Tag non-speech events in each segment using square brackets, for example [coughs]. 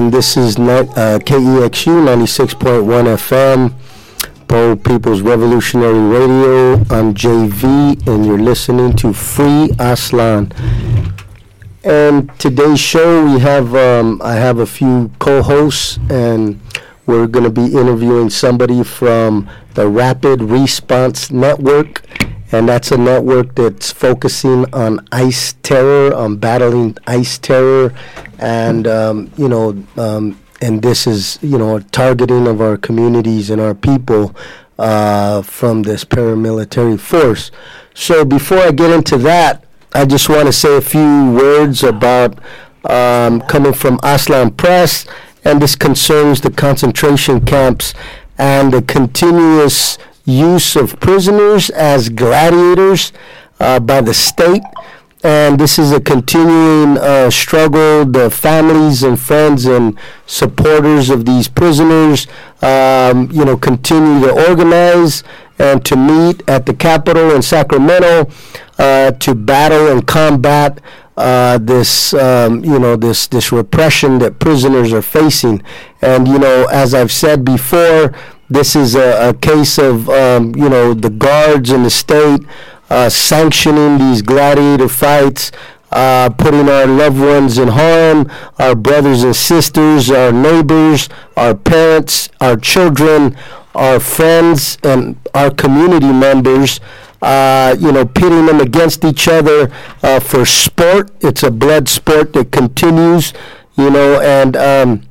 and this is not, uh, KEXU 96.1 FM, Bo People's Revolutionary Radio. I'm JV, and you're listening to Free Aztlan. And today's show, we have um, I have a few co-hosts, and we're going to be interviewing somebody from the Rapid Response Network and that's a network that's focusing on ICE terror, on battling ICE terror, and um, you know, um, and this is you know targeting of our communities and our people uh, from this paramilitary force. So before I get into that, I just want to say a few words about um, coming from Aztlan Press, and this concerns the concentration camps and the continuous use of prisoners as gladiators uh, by the state. And this is a continuing uh, struggle. The families and friends and supporters of these prisoners, um, you know, continue to organize and to meet at the Capitol in Sacramento uh, to battle and combat uh, this um, you know this this repression that prisoners are facing and you know as I've said before this is a, a case of, um, you know, the guards and the state uh, sanctioning these gladiator fights, uh, putting our loved ones in harm, our brothers and sisters, our neighbors, our parents, our children, our friends, and our community members. Uh, you know, pitting them against each other uh, for sport. It's a blood sport that continues. You know, and um,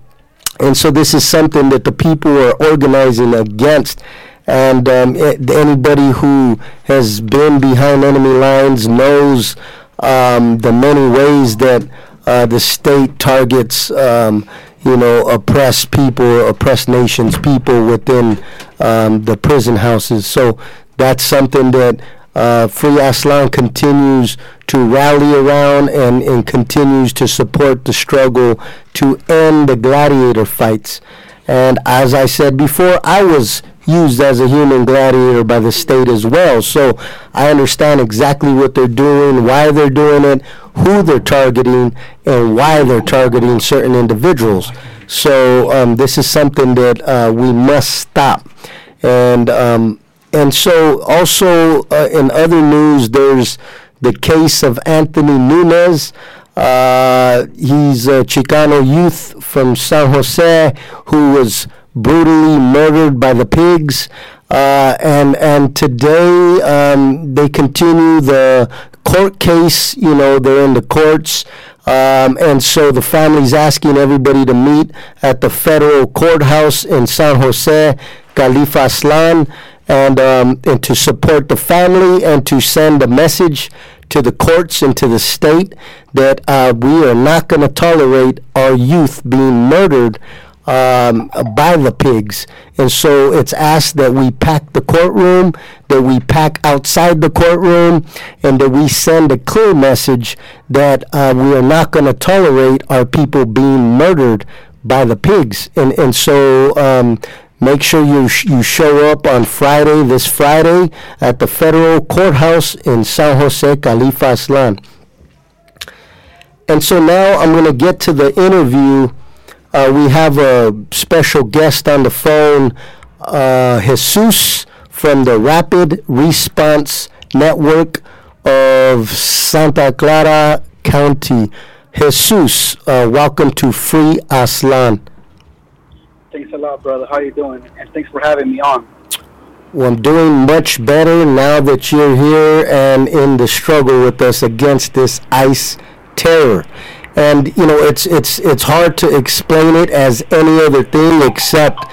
and so this is something that the people are organizing against. And um, it, anybody who has been behind enemy lines knows um, the many ways that uh, the state targets, um, you know, oppressed people, oppressed nations, people within um, the prison houses. So that's something that uh, Free Aztlan continues to rally around and, and continues to support the struggle to end the gladiator fights. And as I said before, I was used as a human gladiator by the state as well. So I understand exactly what they're doing, why they're doing it, who they're targeting, and why they're targeting certain individuals. So um, this is something that uh, we must stop. And um, and so also uh, in other news, there's the case of Anthony Nunez. Uh, he's a Chicano youth from San Jose who was brutally murdered by the pigs. Uh, and and today um, they continue the court case. You know they're in the courts, um, and so the family's asking everybody to meet at the federal courthouse in San Jose, Khalifa Aztlan, and um, and to support the family and to send a message to the courts and to the state that uh, we are not going to tolerate our youth being murdered um, by the pigs. And so it's asked that we pack the courtroom, that we pack outside the courtroom, and that we send a clear message that uh, we are not going to tolerate our people being murdered by the pigs. And, and so um, Make sure you, sh- you show up on Friday, this Friday, at the federal courthouse in San Jose, Khalifa Aztlan. And so now I'm going to get to the interview. Uh, we have a special guest on the phone, uh, Jesus from the Rapid Response Network of Santa Clara County. Jesus, uh, welcome to Free Aztlan. Thanks a lot, brother. How you doing? And thanks for having me on. Well, I'm doing much better now that you're here and in the struggle with us against this ICE terror. And you know, it's it's it's hard to explain it as any other thing except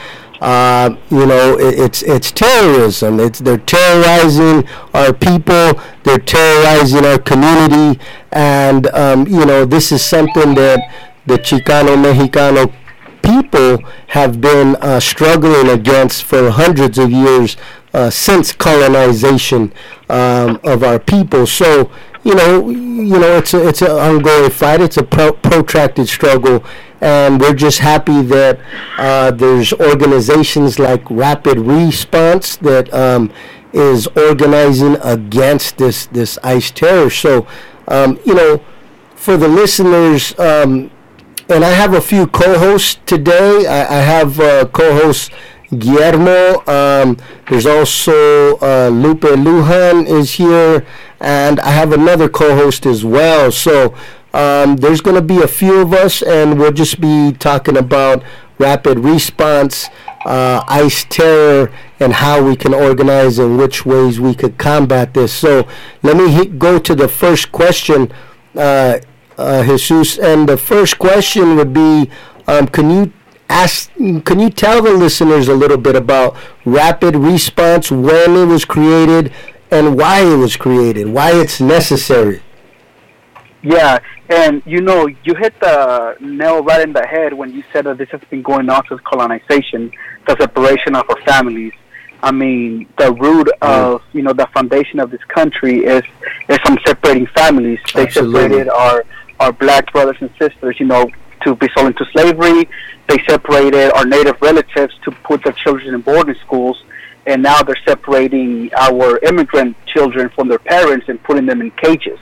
uh, you know, it, it's it's terrorism. It's they're terrorizing our people. They're terrorizing our community, and um, you know, this is something that the Chicano Mexicano people have been uh, struggling against for hundreds of years uh, since colonization um, of our people. So you know, you know, it's a, it's an ongoing fight. It's a pro- protracted struggle, and we're just happy that uh, there's organizations like Rapid Response that um, is organizing against this this ICE terror. So, um, you know, for the listeners. Um, and I have a few co-hosts today. I, I have uh, co-host Guillermo. Um, there's also uh, Lupe Lujan is here, and I have another co-host as well. So um, there's going to be a few of us, and we'll just be talking about rapid response, uh, ICE terror, and how we can organize and which ways we could combat this. So let me hit, go to the first question, uh, Jesus. And the first question would be, um, can you ask, can you tell the listeners a little bit about rapid response, when it was created, and why it was created, why it's necessary? Yeah, and you know, you hit the nail right in the head when you said that this has been going on since colonization, the separation of our families. I mean, the root mm. of you know the foundation of this country is is from separating families. They Absolutely. separated our our black brothers and sisters, you know, to be sold into slavery. They separated our native relatives to put their children in boarding schools, and now they're separating our immigrant children from their parents and putting them in cages.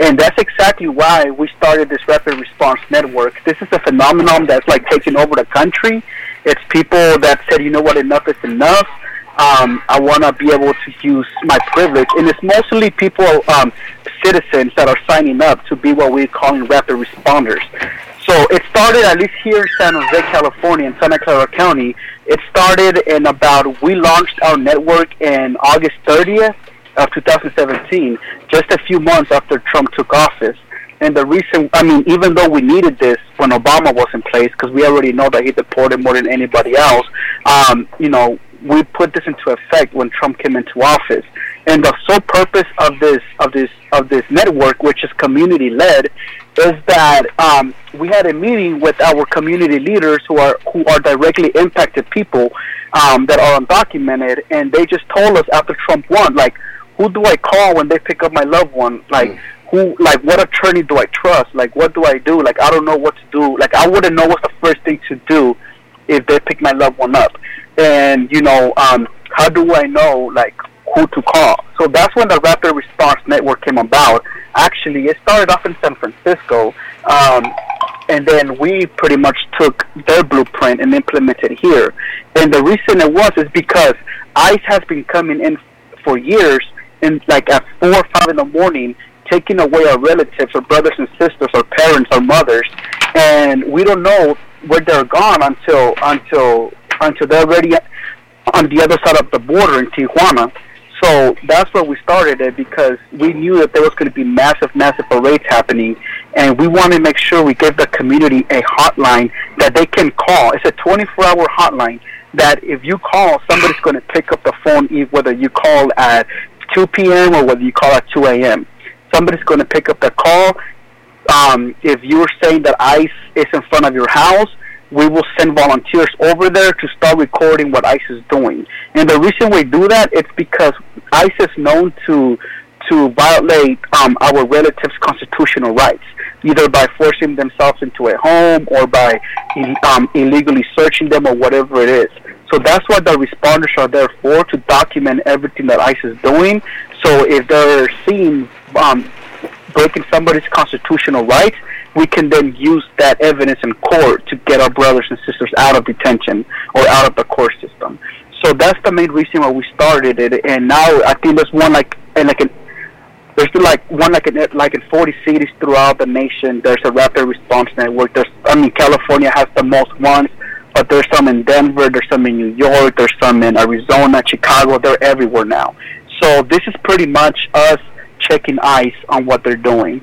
And that's exactly why we started this rapid response network. This is a phenomenon that's like taking over the country. It's people that said, you know what, enough is enough. Um, I want to be able to use my privilege. And it's mostly people, um, citizens that are signing up to be what we're calling rapid responders. So it started, at least here in San Jose, California, in Santa Clara County, it started in about, we launched our network in August 30th of 2017, just a few months after Trump took office. And the reason, I mean, even though we needed this when Obama was in place, because we already know that he deported more than anybody else, um, you know, we put this into effect when Trump came into office. And the sole purpose of this of this of this network, which is community led, is that um, we had a meeting with our community leaders who are who are directly impacted people um, that are undocumented, and they just told us after Trump won, like who do I call when they pick up my loved one? Like, mm. who, like, what attorney do I trust? Like, what do I do? Like, I don't know what to do. Like, I wouldn't know what's the first thing to do if they pick my loved one up. And, you know, um, how do I know, like, who to call? So that's when the Rapid Response Network came about. Actually, it started off in San Francisco. Um, and then we pretty much took their blueprint and implemented here. And the reason it was is because ICE has been coming in for years in like at four or five in the morning, taking away our relatives, our brothers and sisters, our parents, our mothers, and we don't know where they're gone until until until they're already on the other side of the border in Tijuana. So that's where we started it because we knew that there was going to be massive, massive parades happening, and we wanted to make sure we gave the community a hotline that they can call. It's a 24-hour hotline that if you call, somebody's going to pick up the phone, whether you call at 2 p.m. or whether you call at 2 a.m. Somebody's going to pick up the call. Um, if you're saying that ICE is in front of your house, we will send volunteers over there to start recording what ICE is doing. And the reason we do that is because ICE is known to to violate um, our relatives' constitutional rights, either by forcing themselves into a home or by um, illegally searching them or whatever it is. So that's what the responders are there for, to document everything that ICE is doing. So if they're seen um, breaking somebody's constitutional rights, we can then use that evidence in court to get our brothers and sisters out of detention or out of the court system. So that's the main reason why we started it. And now I think there's one like and like an there's like one like in like in 40 cities throughout the nation. There's a rapid response network. There's I mean California has the most ones but there's some in Denver, there's some in New York, there's some in Arizona, Chicago, they're everywhere now. So this is pretty much us checking eyes on what they're doing.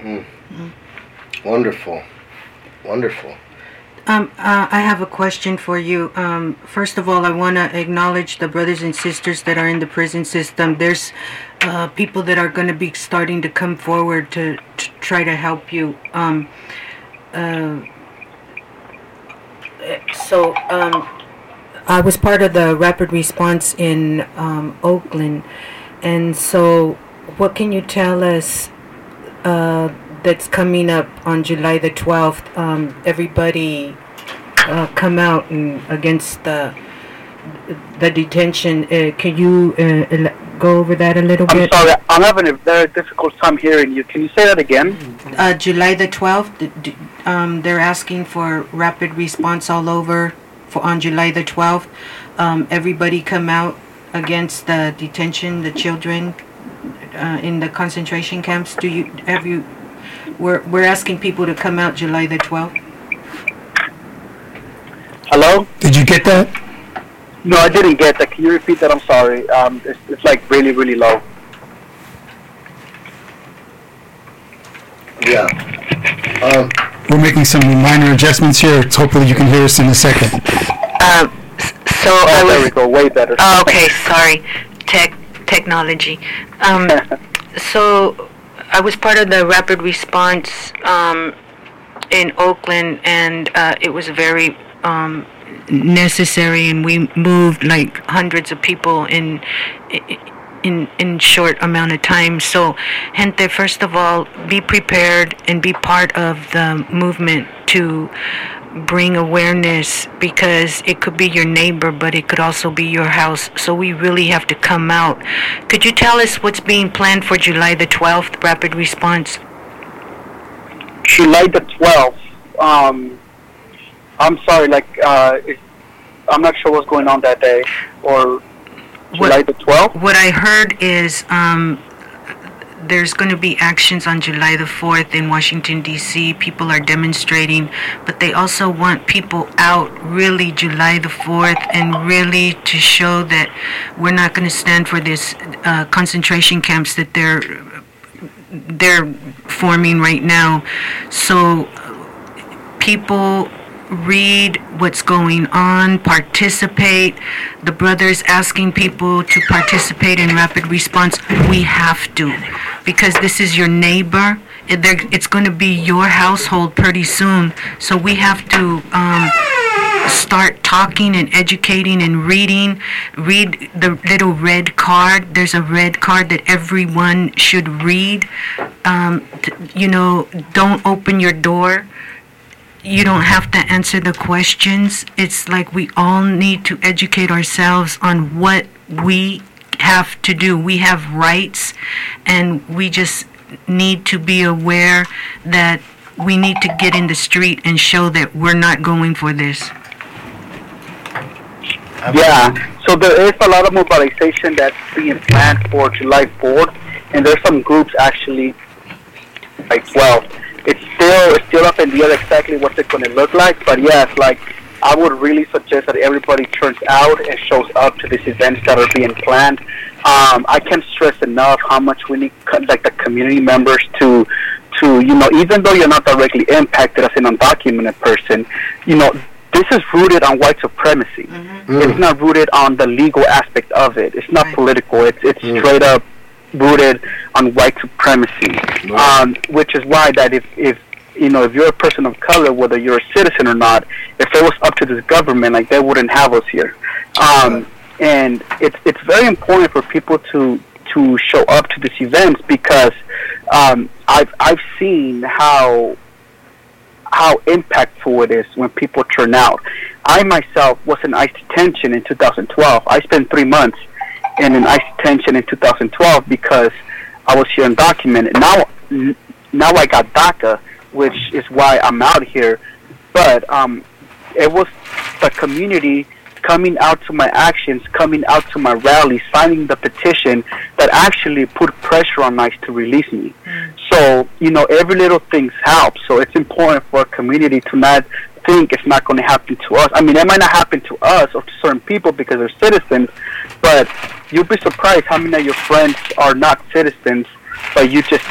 Mm. Wonderful. Wonderful. Um, uh, I have a question for you. Um, first of all, I want to acknowledge the brothers and sisters that are in the prison system. There's uh, people that are going to be starting to come forward to, to try to help you. Um, uh, so um, I was part of the rapid response in um, Oakland, and so what can you tell us uh, that's coming up on July the twelfth? Um, everybody uh, come out and against the the detention. Uh, can you uh, go over that a little I'm bit? sorry, I'm having a very difficult time hearing you. Can you say that again? Uh, July the 12th, d- d- um, they're asking for rapid response all over for on July the 12th. Um, everybody come out against the detention, the children uh, in the concentration camps. Do you have you? We're we're asking people to come out July the 12th. Hello? Did you get that? No, I didn't get that. Can you repeat that? I'm sorry. Um, it's, it's like really, really low. Yeah. Um, We're making some minor adjustments here. Hopefully you can hear us in a second. Um, s- so I Oh, there we go. Way better. Oh, okay, sorry. Tech technology. Um, [laughs] so I was part of the rapid response um, in Oakland, and uh, it was very um, necessary, and we moved like hundreds of people in. In, in short amount of time. So, gente, first of all, be prepared and be part of the movement to bring awareness because it could be your neighbor, but it could also be your house. So we really have to come out. Could you tell us what's being planned for July the 12th, rapid response? July the 12th. Um, I'm sorry. Like, uh, it, I'm not sure what's going on that day. Or July the 12th. What I heard is um, there's going to be actions on July the 4th in Washington, D.C. People are demonstrating, but they also want people out really July the 4th and really to show that we're not going to stand for this uh, concentration camps that they're they're forming right now. So people read what's going on, participate. The brothers asking people to participate in rapid response. We have to, because this is your neighbor. It's going to be your household pretty soon. So we have to um, start talking and educating and reading. Read the little red card. There's a red card that everyone should read. Um, you know, don't open your door you don't have to answer the questions. It's like we all need to educate ourselves on what we have to do. We have rights, and we just need to be aware that we need to get in the street and show that we're not going for this. Yeah. So there is a lot of mobilization that's being planned for July 4th, and there's some groups actually, like, well, it's still it's still up in the air exactly what's it going to look like. But yes, like I would really suggest that everybody turns out and shows up to these events that are being planned. Um, I can't stress enough how much we need, co- like the community members, to to you know, even though you're not directly impacted as an undocumented person, you know, this is rooted on white supremacy. It's not rooted on the legal aspect of it. It's not Right. political. It's it's Mm. straight up rooted on white supremacy. Um, which is why that if if you know if you're a person of color, whether you're a citizen or not, if it was up to this government, like they wouldn't have us here. Um, and it's it's very important for people to to show up to these events because um, I've I've seen how how impactful it is when people turn out. I myself was in ICE detention in 2012. I spent three months in an ICE detention in 2012 because I was here undocumented. Now, now I got DACA, which is why I'm out here. But um, it was the community coming out to my actions, coming out to my rallies, signing the petition that actually put pressure on ICE to release me. So, you know, every little thing helps. So it's important for a community to not think it's not going to happen to us. I mean, it might not happen to us or to certain people because they're citizens, but you'll be surprised how many of your friends are not citizens, but you just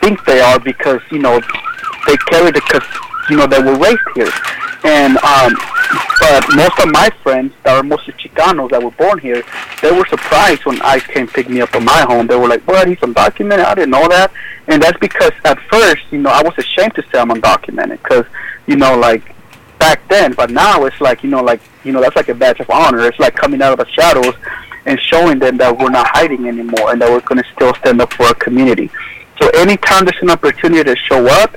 think they are because, you know, they carry the, you know, they were raised here. And, um, but most of my friends that are mostly Chicanos that were born here, they were surprised when ICE came pick me up at my home. They were like, "What? He's undocumented? I didn't know that." And that's because at first, you know, I was ashamed to say I'm undocumented because, you know, like back then. But now it's like, you know, like you know, that's like a badge of honor. It's like coming out of the shadows and showing them that we're not hiding anymore and that we're going to still stand up for our community. So anytime there's an opportunity to show up,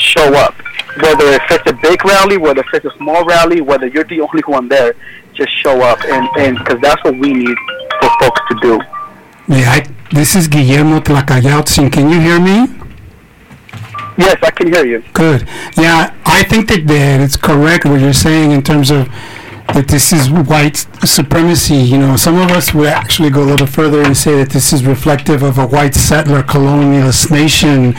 show up. Whether it's a big rally, whether it's a small rally, whether you're the only one there, just show up, and and because that's what we need for folks to do. Yeah, I, this is Guillermo Tlacayautzin. Can you hear me? Yes, I can hear you. Good. Yeah, I think that, that it's correct what you're saying in terms of that this is white supremacy. You know, some of us would actually go a little further and say that this is reflective of a white settler colonialist nation.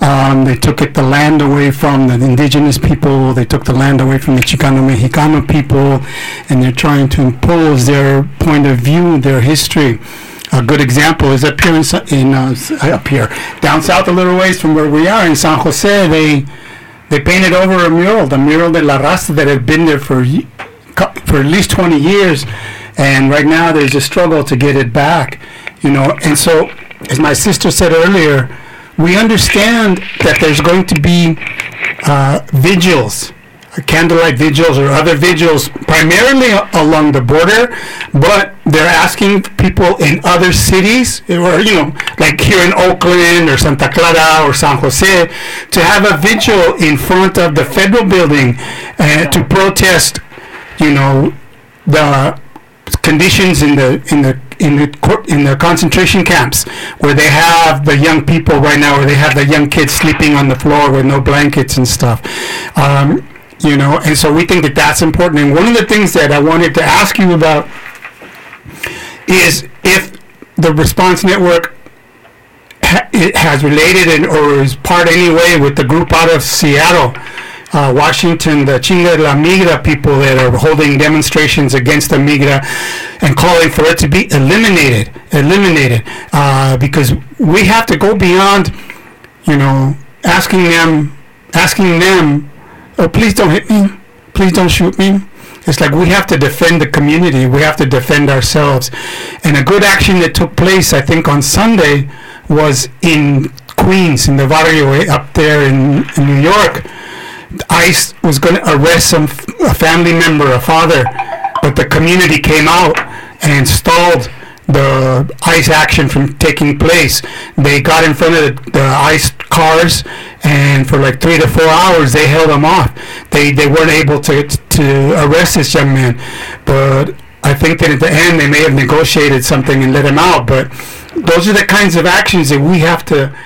Um, they took it the land away from the indigenous people. They took the land away from the Chicano Mexicano people, and they're trying to impose their point of view, their history. A good example is up here in, in uh, up here down south a little ways from where we are in San Jose. They they painted over a mural, the mural de la raza that had been there for for at least 20 years, and right now there's a struggle to get it back. You know, and so as my sister said earlier, we understand that there's going to be uh, vigils candlelight vigils or other vigils primarily along the border, but they're asking people in other cities, or you know, like here in Oakland or Santa Clara or San Jose, to have a vigil in front of the federal building uh, to protest, you know, the conditions in the in the in the in the concentration camps where they have the young people right now, where they have the young kids sleeping on the floor with no blankets and stuff. Um, you know, and so we think that that's important. And one of the things that I wanted to ask you about is if the response network ha- it has related and, or is part anyway with the group out of Seattle, uh, Washington, the Chinga de la Migra people that are holding demonstrations against the Migra and calling for it to be eliminated, eliminated, uh, because we have to go beyond, you know, asking them, asking them oh, please don't hit me, please don't shoot me. It's like we have to defend the community, we have to defend ourselves. And a good action that took place, I think, on Sunday was in Queens, in the barrio up there in, in New York. ICE was going to arrest some a family member, a father, but the community came out and stalled the ICE action from taking place. They got in front of the, the ICE cars, and for like three to four hours, they held them off. They they weren't able to to arrest this young man, but I think that at the end they may have negotiated something and let him out. But those are the kinds of actions that we have to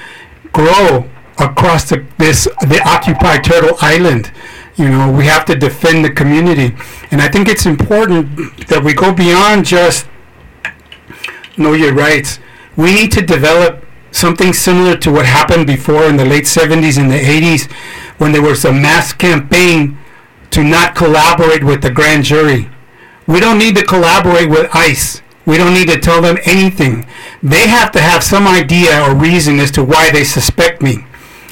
grow across the, this the occupied turtle island you know we have to defend the community and i think it's important that we go beyond just know your rights. We need to develop something similar to what happened before in the late 70s and the 80s when there was a mass campaign to not collaborate with the grand jury. We don't need to collaborate with ICE. We don't need to tell them anything. They have to have some idea or reason as to why they suspect me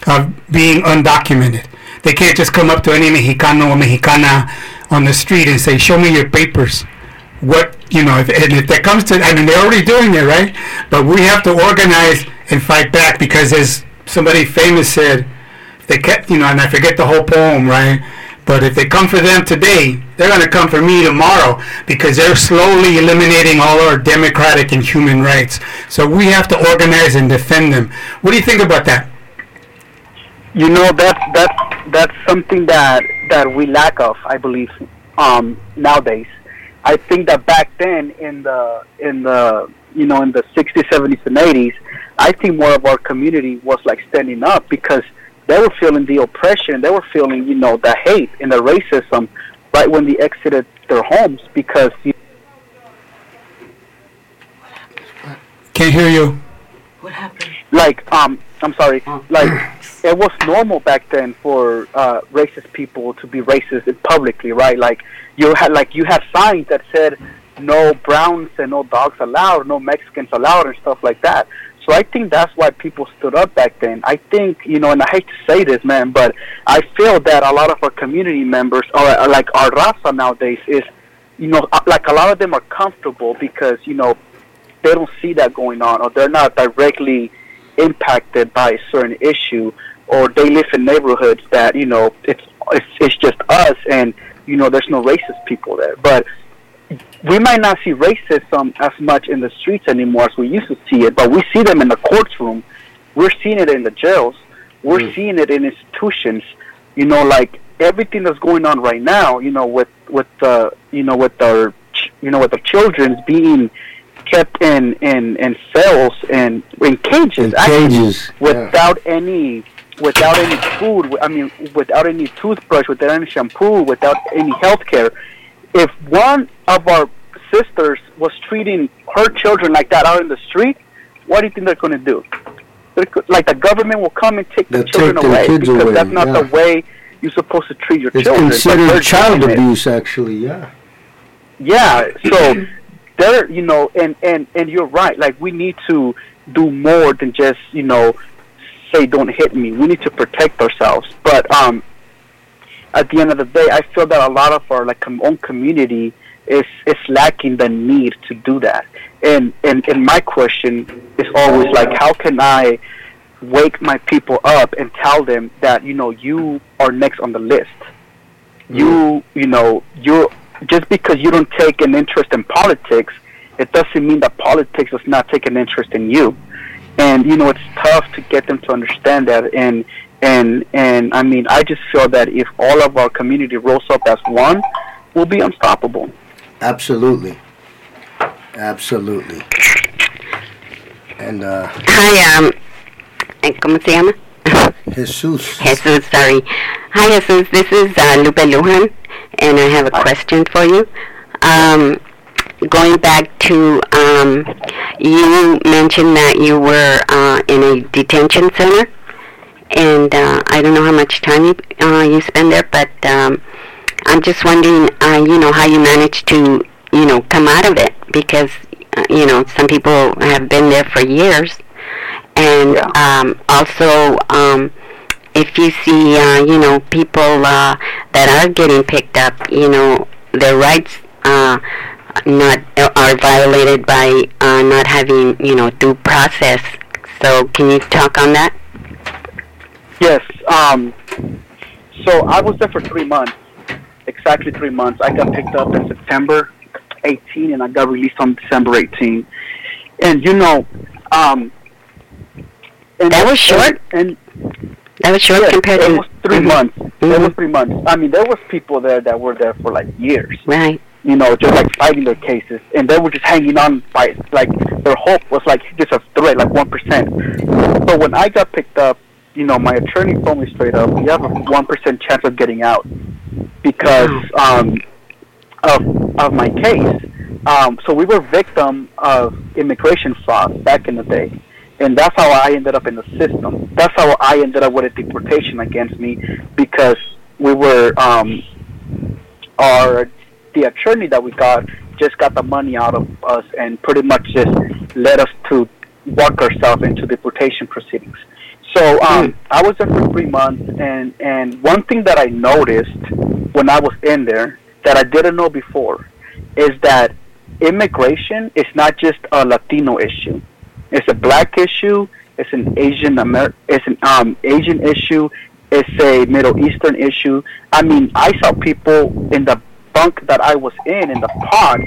of being undocumented. They can't just come up to any Mexicano or Mexicana on the street and say, show me your papers what you know, if, and if that comes to, I mean, they're already doing it, right? But we have to organize and fight back because, as somebody famous said, they kept, you know, and I forget the whole poem, right? But if they come for them today, they're going to come for me tomorrow because they're slowly eliminating all our democratic and human rights. So we have to organize and defend them. What do you think about that? You know that that that's something that that we lack of, I believe, um, nowadays. I think that back then in the in the you know in the 60s, 70s, and 80s, I think more of our community was like standing up because they were feeling the oppression, they were feeling you know the hate and the racism right when they exited their homes because. You Can't hear you. What happened? Like um, I'm sorry. Like it was normal back then for uh, racist people to be racist publicly, right? Like you had like you had signs that said no browns and no dogs allowed, no Mexicans allowed, and stuff like that. So I think that's why people stood up back then. I think you know, and I hate to say this, man, but I feel that a lot of our community members, or, or like our raza nowadays, is you know, uh, like a lot of them are comfortable because you know they don't see that going on, or they're not directly impacted by a certain issue, or they live in neighborhoods that you know it's it's, it's just us and you know, there's no racist people there. But we might not see racism as much in the streets anymore as we used to see it, but we see them in the courtroom. We're seeing it in the jails. We're mm. seeing it in institutions. You know, like everything that's going on right now. You know, with with the you know with our you know with the children being kept in in in cells and in cages, In actually, cages, yeah. without any without any food. I mean, without any toothbrush, without any shampoo, without any health care. If one of our sisters was treating her children like that out in the street, what do you think they're going to do? They're Like the government will come and take They'll the children take away because away, that's not yeah. the way you're supposed to treat your It's children. they're considered child doing it. abuse, actually. Yeah. Yeah, so there, you know, and and and you're right. Like we need to do more than just you know say don't hit me. We need to protect ourselves. But um, at the end of the day, I feel that a lot of our like own community is is lacking the need to do that. And and and my question is always like, how can I wake my people up and tell them that you know you are next on the list. You you know you just because you don't take an interest in politics, it doesn't mean that politics does not take an interest in you. And you know it's tough to get them to understand that. And and and I mean I just feel that if all of our community rolls up as one, we'll be unstoppable. Absolutely. Absolutely. And uh, Hi, um, ¿cómo se llama? Jesus. Jesus, sorry. Hi, Jesus. This is uh, Lupe Lujan, and I have a question for you. Um, going back to, um, you mentioned that you were uh, in a detention center, and uh, I don't know how much time you, uh, you spend there, but um, I'm just wondering, uh, you know, how you managed to, you know, come out of it, because, uh, you know, some people have been there for years, and Yeah. um, also um, if you see uh, you know people uh, that are getting picked up you know their rights uh, not are violated by uh, not having you know due process so can you talk on that Yes. Um, so I was there for three months, exactly three months. I got picked up in September 18, and I got released on December 18. And you know, um, and That was short? And that was short yes, compared it to was 3 Mhm. months. It Mhm. was three months. I mean, there was people there that were there for like years right you know, just like fighting their cases, and they were just hanging on by like their hope was like just a thread, like one percent. So when I got picked up, you know, my attorney told me straight up, you have a one percent chance of getting out because um, of of my case. Um, so we were victim of immigration fraud back in the day. And that's how I ended up in the system. That's how I ended up with a deportation against me because we were um, our the attorney that we got just got the money out of us and pretty much just led us to walk ourselves into deportation proceedings. So um, I was there for three months, and and one thing that I noticed when I was in there that I didn't know before is that immigration is not just a Latino issue. It's a black issue. It's an Asian Amer- It's an um, Asian issue. It's a Middle Eastern issue. I mean, I saw people in the bunk that I was in in the pod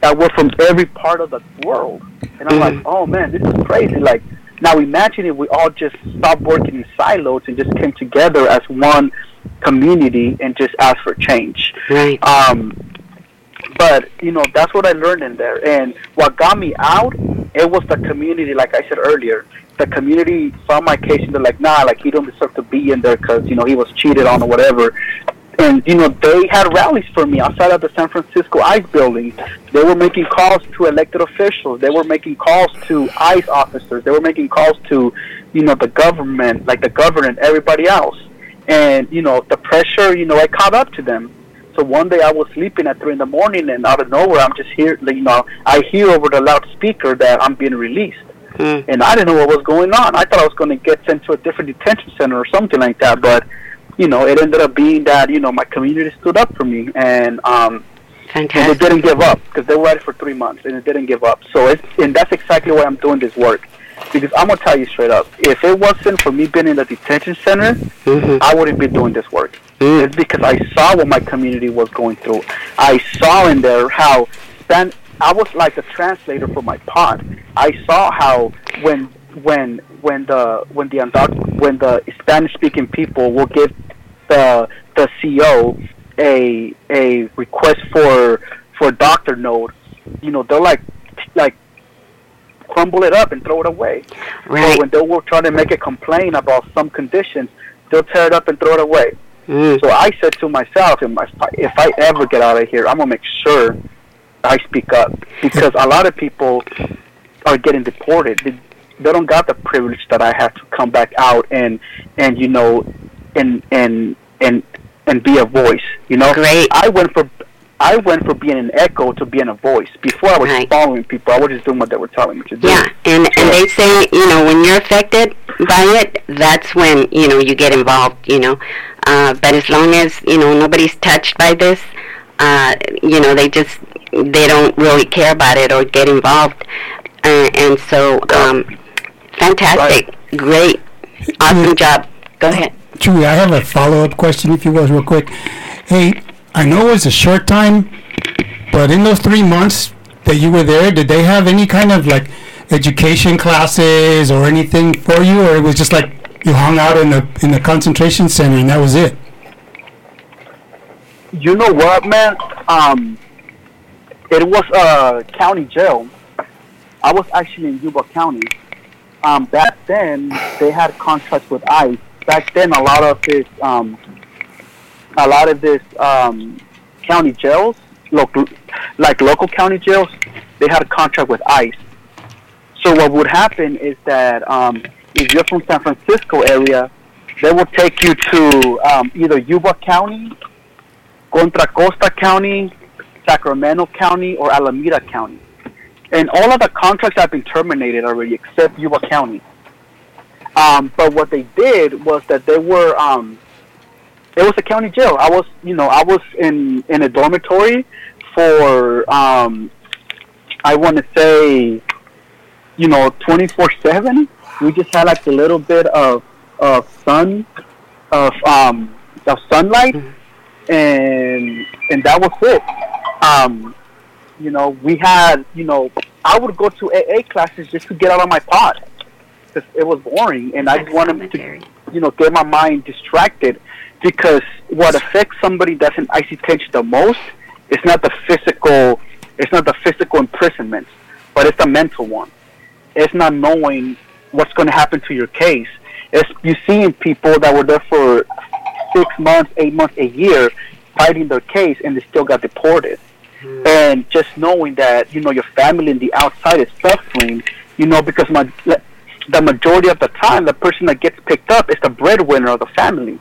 that were from every part of the world, and I'm like, oh man, this is crazy. Like, now imagine if we all just stopped working in silos and just came together as one community and just asked for change. right Um, but you know that's what I learned in there, and what got me out, it was the community. Like I said earlier, the community saw my case and they're like, nah, like he don't deserve to be in there because you know he was cheated on or whatever. And you know they had rallies for me outside of the San Francisco ICE building. They were making calls to elected officials. They were making calls to ICE officers. They were making calls to, you know, the government, like the governor and everybody else. And you know the pressure. You know I caught up to them. So one day I was sleeping at three in the morning, and out of nowhere, I'm just here. You know, I hear over the loudspeaker that I'm being released, Mm. and I didn't know what was going on. I thought I was going to get sent to a different detention center or something like that. But you know, it ended up being that you know my community stood up for me, and um, and they didn't give up because they were at it for three months, and it didn't give up. So it's and that's exactly why I'm doing this work. Because I'm gonna tell you straight up, if it wasn't for me being in the detention center, Mhm. I wouldn't be doing this work. Mm. It's because I saw what my community was going through. I saw in there how Span- I was like a translator for my pod. I saw how when when when the when the undoc- when the Spanish speaking people will give the the CO a a request for for a doctor note, you know, they're like like crumble it up and throw it away. Right. Or when they will try to make a complaint about some conditions, they'll tear it up and throw it away. Mm. So I said to myself, if I, if I ever get out of here, I'm gonna make sure I speak up because a lot of people are getting deported. They, they don't got the privilege that I have to come back out and and you know and and and and be a voice. You know, Great. I went for I went from being an echo to being a voice. Before I was Right. following people, I was just doing what they were telling me to do. Yeah, and and they say you know when you're affected by it, that's when you know you get involved. You know, uh, but as long as you know nobody's touched by this, uh, you know they just they don't really care about it or get involved, uh, and so um, fantastic, great, awesome job. Go ahead. Chewy, I have a follow-up question, if you will, real quick. Hey, I know it was a short time, but in those three months that you were there, did they have any kind of like education classes or anything for you, or it was just like you hung out in the in the concentration center and that was it? You know what, man? Um, it was a county jail. I was actually in Yuba County. Um, back then, they had contracts with ICE. Back then, a lot of this, um, a lot of this um, county jails, local, like local county jails, they had a contract with ICE. So what would happen is that um, if you're from San Francisco area, they will take you to um, either Yuba County Contra Costa County, Sacramento County, or Alameda County. And all of the contracts have been terminated already, except Yuba County. Um, but what they did was that they were, um, it was a county jail. I was, you know, I was in in a dormitory for, um, I want to say, you know, twenty four seven. We just had like a little bit of of sun, of um, of sunlight and and that was it. Um, you know, we had, you know, I would go to AA classes just to get out of my pod because it was boring, and I just wanted to, you know, get my mind distracted because what affects somebody that's in ICTH the most is not the physical, it's not the physical imprisonment, but it's the mental one. It's not knowing what's going to happen to your case. It's you seeing people that were there for six months, eight months, a year, fighting their case, and they still got deported. Hmm. And just knowing that you know your family in the outside is suffering, you know, because my the majority of the time, the person that gets picked up is the breadwinner of the family,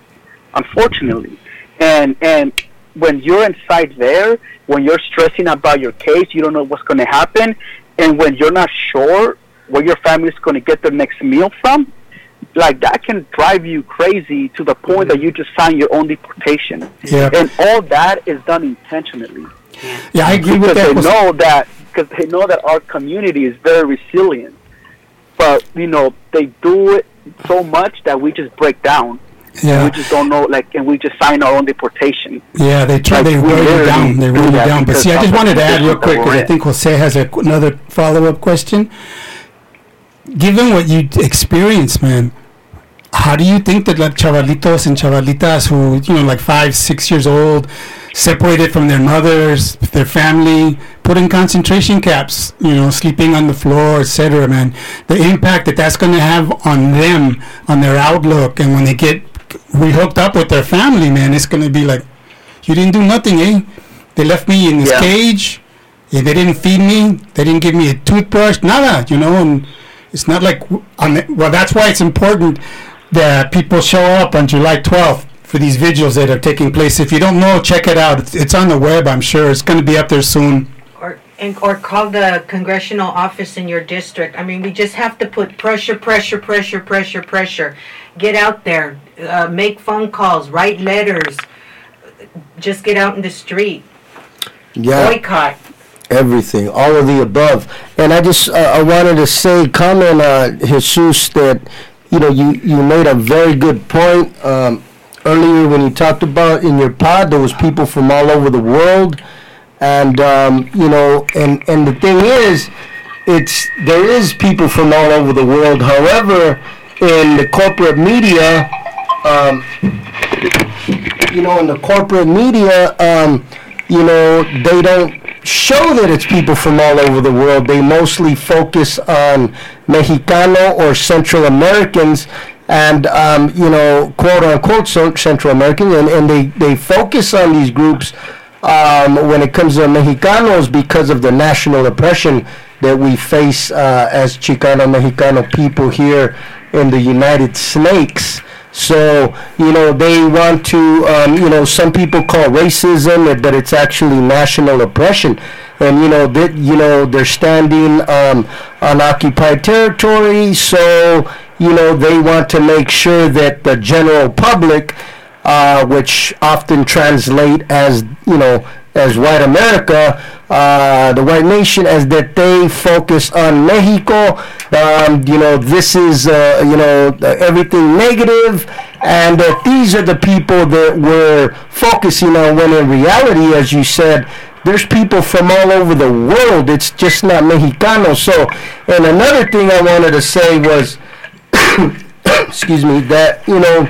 unfortunately. And and when you're inside there, when you're stressing about your case, you don't know what's going to happen, and when you're not sure where your family is going to get their next meal from, like that can drive you crazy to the point that mm-hmm. you just sign your own deportation. Yeah. And all that is done intentionally Yeah, I agree with because that. they know that because they know that our community is very resilient. But you know they do it so much that we just break down. Yeah. We just don't know, like, and we just sign our own deportation. Yeah, they try. Like, they we wear you down. They wear you down. But see, I just wanted to add real quick because I think Jose has a, another follow-up question. Given what you experienced, man, how do you think that like chavalitos and chavalitas who you know like five, six years old, separated from their mothers, their family, put in concentration camps, you know, sleeping on the floor, etc. Man, the impact that that's going to have on them, on their outlook, and when they get rehooked up with their family, man, it's going to be like, you didn't do nothing, eh? They left me in this Yeah. cage. Yeah, they didn't feed me. They didn't give me a toothbrush. Nada, you know. And it's not like on the, well, that's why it's important that people show up on July 12th for these vigils that are taking place. If you don't know, check it out. It's, it's on the web. I'm sure it's going to be up there soon. Or, and, or call the congressional office in your district. I mean, we just have to put pressure, pressure, pressure, pressure, pressure. Get out there, uh, make phone calls, write letters. Just get out in the street. Yeah. Boycott. everything, all of the above. And I just uh, I wanted to say, comment, uh, Jesus, that you know you you made a very good point um, earlier when you talked about in your pod there was people from all over the world, and um, you know, and and the thing is, it's there is people from all over the world. However, in the corporate media. Um, you know, in the corporate media, um, you know, they don't show that it's people from all over the world. They mostly focus on Mexicano or Central Americans and, um, you know, quote unquote Central Americans. and, and they, they focus on these groups um, when it comes to Mexicanos because of the national oppression that we face uh, as Chicano Mexicano people here in the United Snakes. So, you know, they want to, um, you know, some people call racism, but it's actually national oppression. And, you know, that, you know, they're standing um, on occupied territory. So, you know, they want to make sure that the general public, uh, which often translate as, you know, as white America, uh, the white nation, as that they focus on Mexico. Um, you know, this is, uh, you know, everything negative, and that these are the people that we're focusing on. When in reality, as you said, there's people from all over the world. It's just not Mexicano. So, and another thing I wanted to say was, [coughs] excuse me, that you know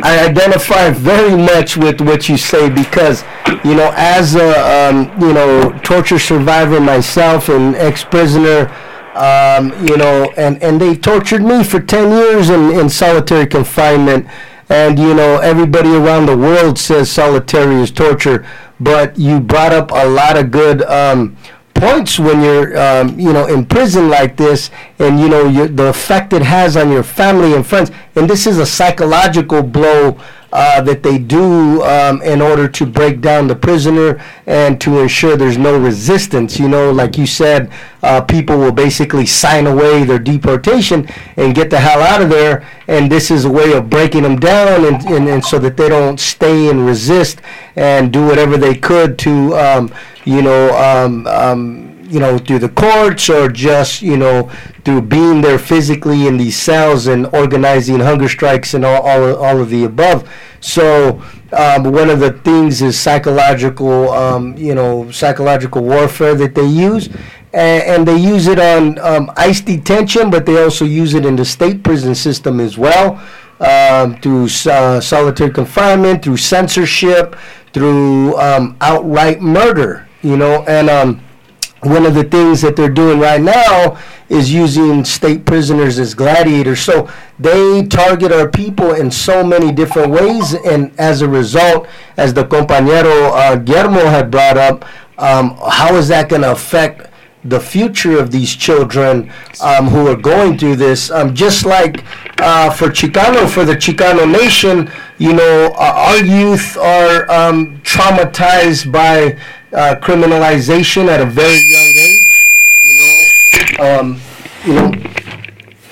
I identify very much with what you say because, you know, as a um, you know torture survivor myself and ex-prisoner, um, you know, and and they tortured me for ten years in, in solitary confinement, and you know everybody around the world says solitary is torture, but you brought up a lot of good. Um, points when you're, um, you know, in prison like this, and you know the effect it has on your family and friends. And this is a psychological blow uh, that they do um, in order to break down the prisoner and to ensure there's no resistance. You know, like you said, uh, people will basically sign away their deportation and get the hell out of there. And this is a way of breaking them down and, and, and so that they don't stay and resist and do whatever they could to, um, you know, um, um, you know, through the courts or just, you know, through being there physically in these cells and organizing hunger strikes and all, all, all of the above. So um, one of the things is psychological, um, you know, psychological warfare that they use. And, and they use it on um, ICE detention, but they also use it in the state prison system as well, um, through uh, solitary confinement, through censorship, through um, outright murder, you know, and um, one of the things that they're doing right now is using state prisoners as gladiators. So they target our people in so many different ways, and as a result, as the compañero uh, Guillermo had brought up, um, how is that going to affect the future of these children um, who are going through this? Um, just like uh, for Chicano, for the Chicano nation, you know, uh, our youth are um, traumatized by uh, criminalization at a very young age. You know, um, you know,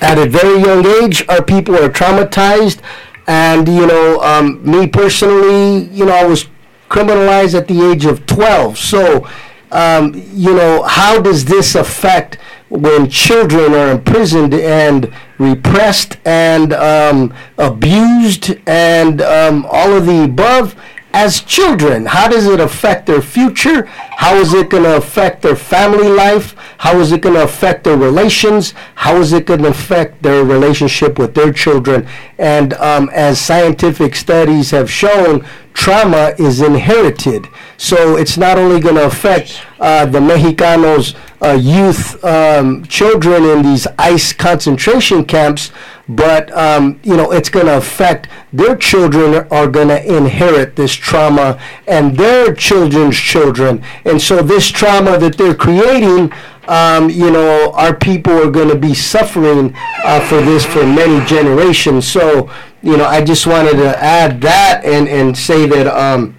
at a very young age, our people are traumatized, and you know, um, me personally, you know, I was criminalized at the age of 12. So, um, you know, how does this affect when children are imprisoned and repressed and um, abused and um, all of the above? As children? How does it affect their future? How is it going to affect their family life? How is it going to affect their relations? How is it going to affect their relationship with their children? And um, as scientific studies have shown, trauma is inherited. So it's not only going to affect uh, the Mexicanos' uh, youth um, children in these ICE concentration camps, but um, you know it's going to affect their children are going to inherit this trauma and their children's children. And so this trauma that they're creating um, you know our people are going to be suffering uh, for this for many generations. So you know i just wanted to add that and and say that um,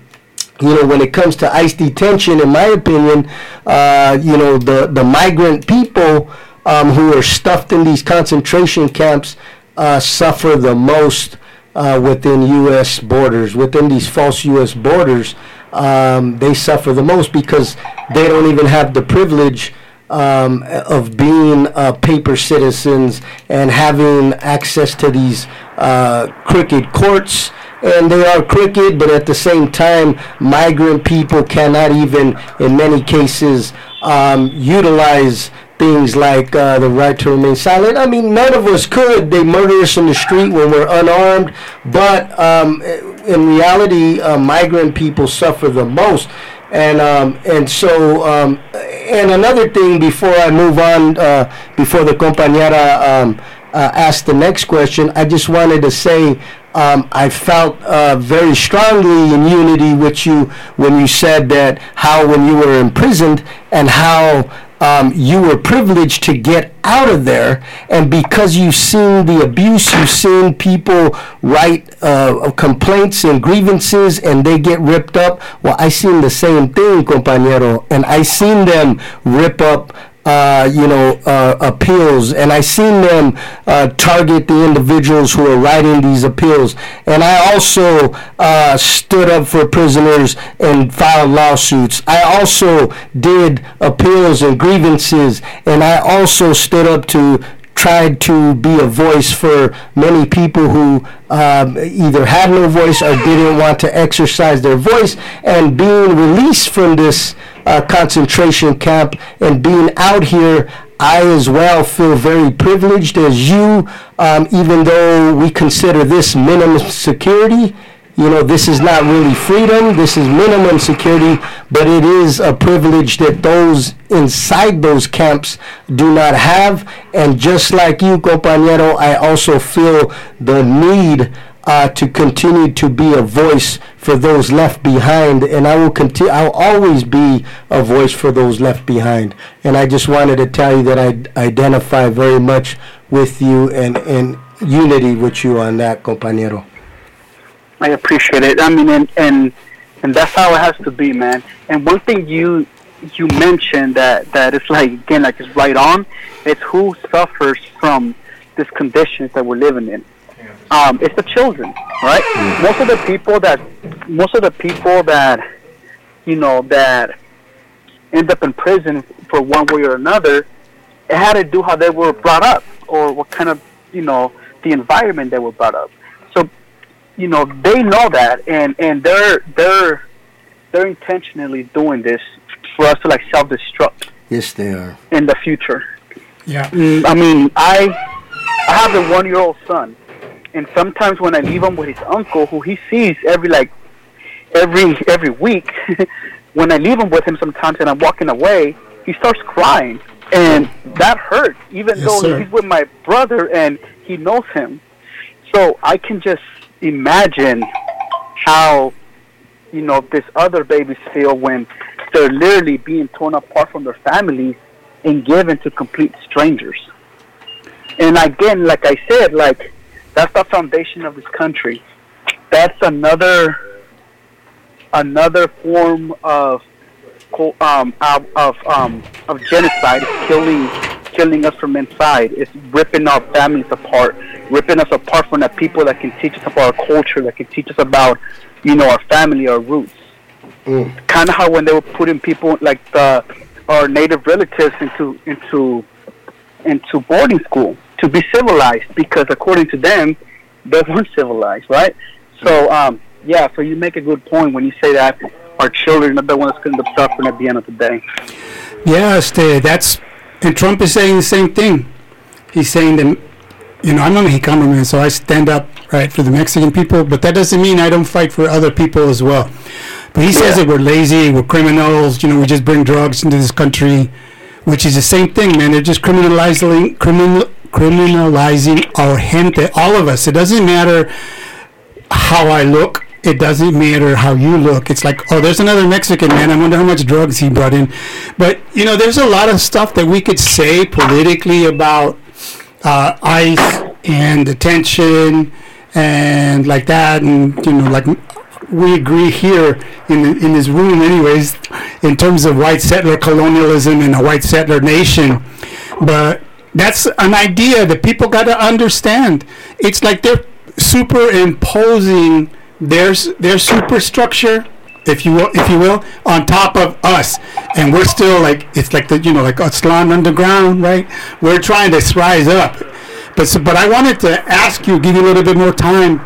you know, when it comes to ICE detention, in my opinion, uh, you know, the, the migrant people um, who are stuffed in these concentration camps uh, suffer the most uh, within U.S. borders, within these false U.S. borders. Um, they suffer the most because they don't even have the privilege um, of being uh, paper citizens and having access to these uh, crooked courts. And they are crooked, but at the same time, migrant people cannot even, in many cases, um, utilize things like uh, the right to remain silent. I mean, none of us could. They murder us in the street when we're unarmed, but um, in reality, uh, migrant people suffer the most. and um, and so um, and another thing before I move on, uh, before the compañera um, uh, asked the next question, I just wanted to say um, I felt uh, very strongly in unity with you when you said that how when you were imprisoned and how um, you were privileged to get out of there, and because you've seen the abuse, you've seen people write uh, complaints and grievances, and they get ripped up. Well, I seen the same thing, compañero, and I seen them rip up uh, you know, uh, appeals, and I seen them uh, target the individuals who are writing these appeals. And I also uh, stood up for prisoners and filed lawsuits. I also did appeals and grievances, and I also stood up to tried to be a voice for many people who um, either had no voice or didn't want to exercise their voice. And being released from this uh, concentration camp and being out here, I as well feel very privileged as you, um, even though we consider this minimum security you know, this is not really freedom, this is minimum security, but it is a privilege that those inside those camps do not have. And just like you, compañero, I also feel the need uh, to continue to be a voice for those left behind, and I will continue. I'll always be a voice for those left behind. And I just wanted to tell you that I identify very much with you and in unity with you on that, compañero. I appreciate it. I mean, and and and that's how it has to be, man. And one thing you you mentioned that that it's like again, like it's right on. It's who suffers from these conditions that we're living in. Um, it's the children, right? Most of the people that most of the people that you know that end up in prison for one way or another, it had to do how they were brought up or what kind of you know the environment they were brought up So, you know they know that and and they're they're they're intentionally doing this for us to like self destruct. Yes, they are. In the future. Yeah. Mm, I mean, I I have a one year old son, and sometimes when I leave him with his uncle, who he sees every like every every week, [laughs] when I leave him with him sometimes and I'm walking away, he starts crying, and that hurts. Even yes, though sir. he's with my brother and he knows him, so I can just imagine how you know this other babies feel when they're literally being torn apart from their families and given to complete strangers. And again, like I said, like that's the foundation of this country. That's another another form of um, of of, um, of genocide, killing killing us from inside. It's ripping our families apart, ripping us apart from the people that can teach us about our culture, that can teach us about, you know, our family, our roots. Mm. Kind of how when they were putting people like the our native relatives into into into boarding school to be civilized because according to them they weren't civilized, right? So um, yeah, so you make a good point when you say that our children are the ones going to end up suffering at the end of the day. Yeah, este, that's and Trump is saying the same thing. He's saying that, you know, I'm a Mexicano man, so I stand up right for the Mexican people, but that doesn't mean I don't fight for other people as well. But he says that we're lazy, we're criminals, you know, we just bring drugs into this country, which is the same thing, man. They're just criminalizing, criminal, criminalizing our gente, all of us. It doesn't matter how I look it doesn't matter how you look. It's like, oh, there's another Mexican man. I wonder how much drugs he brought in. But you know, there's a lot of stuff that we could say politically about uh, ICE and detention and like that, and you know, like we agree here in in this room, anyways, in terms of white settler colonialism and a white settler nation. But that's an idea that people got to understand. It's like they're superimposing their their superstructure if you will, if you will, on top of us, and we're still like it's like the you know like Aztlan underground, right? We're trying to rise up, but so, but I wanted to ask you, give you a little bit more time.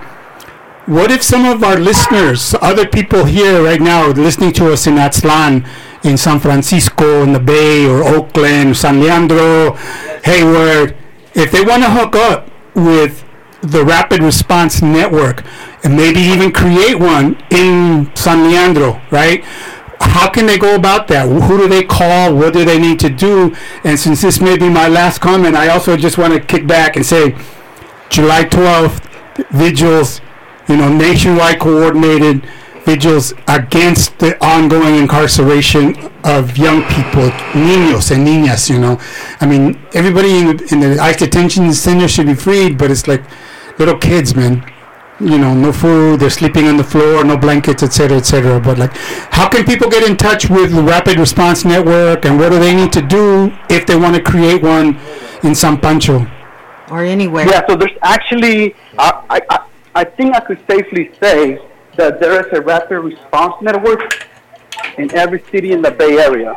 What if some of our listeners, other people here right now, listening to us in Aztlan, in San Francisco, in the Bay, or Oakland, San Leandro, Hayward, if they want to hook up with the Rapid Response Network, and maybe even create one in San Leandro, right? how can they go about that? Who do they call? What do they need to do? And since this may be my last comment, I also just want to kick back and say July 12th, vigils, you know, nationwide coordinated vigils against the ongoing incarceration of young people, niños and niñas, you know. I mean, everybody in the, in the ICE detention center should be freed, but it's like little kids, man you know, no food, they're sleeping on the floor, no blankets, etc., etc. But like, how can people get in touch with the Rapid Response Network, and what do they need to do if they want to create one in San Pancho or anywhere? Yeah, so there's actually, I, I, I think I could safely say that there is a Rapid Response Network in every city in the Bay Area,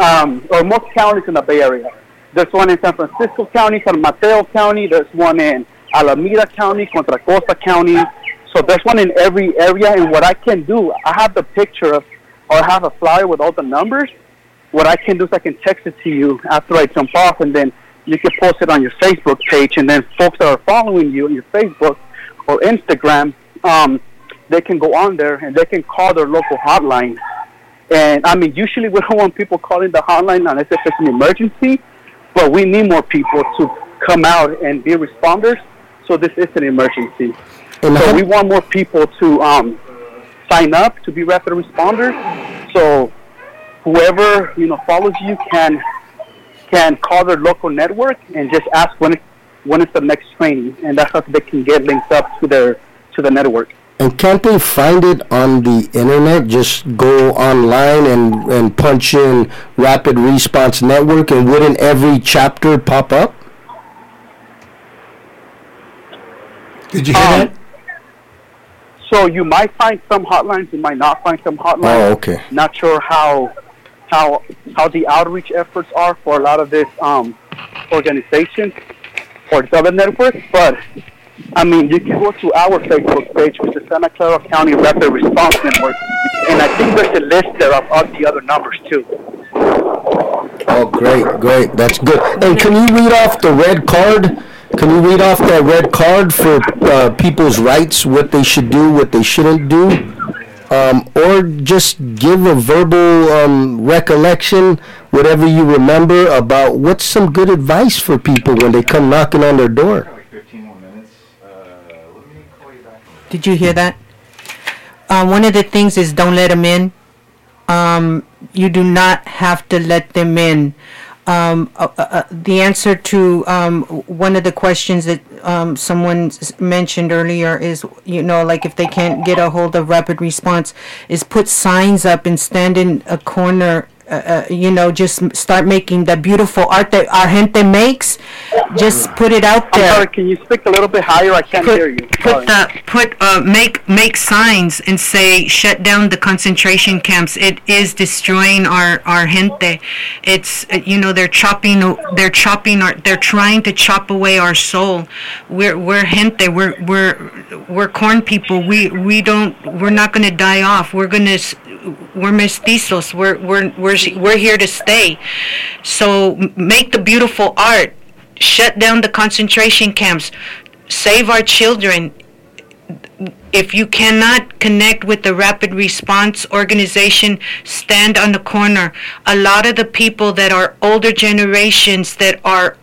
um, or most counties in the Bay Area. There's one in San Francisco County, San Mateo County. There's one in Alameda County, Contra Costa County. So there's one in every area. And what I can do, I have the picture of, or I have a flyer with all the numbers. What I can do is I can text it to you after I jump off, and then you can post it on your Facebook page. And then folks that are following you on your Facebook or Instagram, um, they can go on there and they can call their local hotline. And I mean, usually we don't [laughs] want people calling the hotline unless it's an emergency, but we need more people to come out and be responders so this is an emergency. And so we want more people to um, sign up to be rapid responders. So whoever you know follows you can can call their local network and just ask when it, when is the next training, and that's how they can get linked up to their to the network. And can't they find it on the internet? Just go online and, and punch in Rapid Response Network, and wouldn't every chapter pop up? Did you hear um, that? So you might find some hotlines, you might not find some hotlines. Oh, okay. Not sure how how how the outreach efforts are for a lot of this um, organizations or the other networks, but I mean, you can go to our Facebook page, which is Santa Clara County Rapid Response Network, and I think there's a list there of all the other numbers too. Oh, great, great, that's good. And can you read off the red card? Can you read off that red card for uh, people's rights, what they should do, what they shouldn't do? Um, or just give a verbal um, recollection, whatever you remember, about what's some good advice for people when they come knocking on their door. Did you hear that? Uh, one of the things is don't let them in. Um, you do not have to let them in um, uh, uh, uh, the answer to um, one of the questions that um, someone mentioned earlier is, you know, like if they can't get a hold of rapid response, is put signs up and stand in a corner uh, uh, you know, just start making the beautiful art that our gente makes. Just put it out there. I'm sorry, can you speak a little bit higher? I can't put, hear you. Put the put uh, make make signs and say shut down the concentration camps. It is destroying our our gente. It's uh, you know they're chopping they're chopping our they're trying to chop away our soul. We're we're gente. We're we're we're corn people. We we don't we're not going to die off. We're going to we're mestizos. We're we're we're we're here to stay. So make the beautiful art. Shut down the concentration camps. Save our children. If you cannot connect with the rapid response organization, stand on the corner. A lot of the people that are older generations that are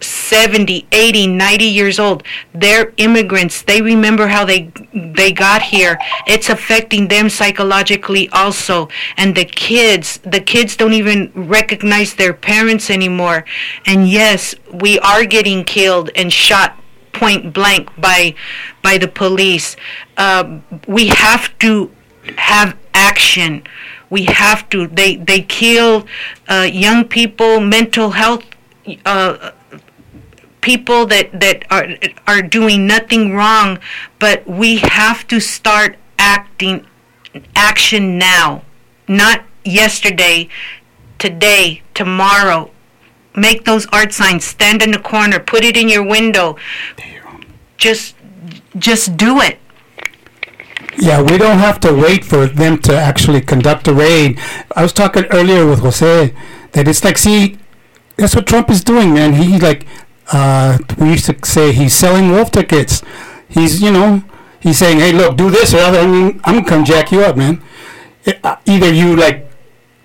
70, 80, 90 years old. They're immigrants. They remember how they they got here. It's affecting them psychologically also. And the kids, the kids don't even recognize their parents anymore. And yes, we are getting killed and shot point blank by by the police. Uh, we have to have action. We have to. They they kill uh, young people, mental health. Uh, people that, that are, are doing nothing wrong, but we have to start acting action now, not yesterday, today, tomorrow. Make those art signs, stand in the corner, put it in your window. Just just do it. Yeah, we don't have to wait for them to actually conduct a raid. I was talking earlier with Jose that it's like, see, that's what Trump is doing, man. He like uh, we used to say he's selling wolf tickets. He's, you know, he's saying, hey, look, do this or other. I mean, I'm gonna come jack you up, man. uh, either you like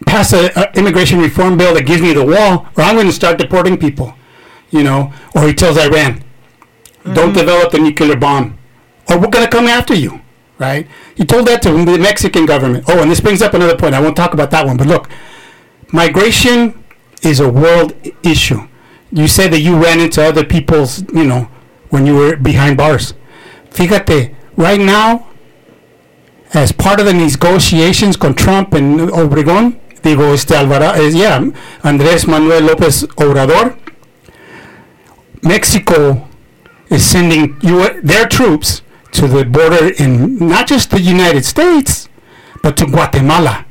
pass a, a immigration reform bill that gives me the wall, or I'm going to start deporting people. You know, or he tells Iran, don't develop the nuclear bomb, or we're going to come after you. Right? He told that to the Mexican government. Oh, and this brings up another point. I won't talk about that one, but look, migration is a world issue. You said that you ran into other people's, you know, when you were behind bars. Fíjate, right now, as part of the negotiations con Trump and Obregón, digo, este Alvaro, eh, yeah, Andrés Manuel López Obrador, Mexico is sending their troops to the border in not just the United States, but to Guatemala.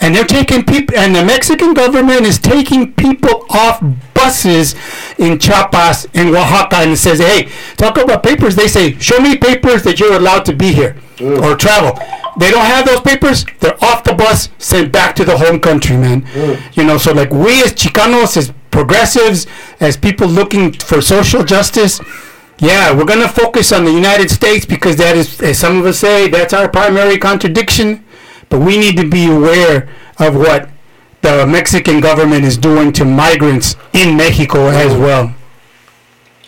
And they're taking people, and the Mexican government is taking people off buses in Chiapas and Oaxaca and says, hey, talk about papers. They say, show me papers that you're allowed to be here mm. or travel. They don't have those papers. They're off the bus, sent back to the home country, man. Mm. You know, so like we as Chicanos, as progressives, as people looking for social justice, yeah, we're gonna focus on the United States because that is, as some of us say, that's our primary contradiction. But we need to be aware of what the Mexican government is doing to migrants in Mexico as well.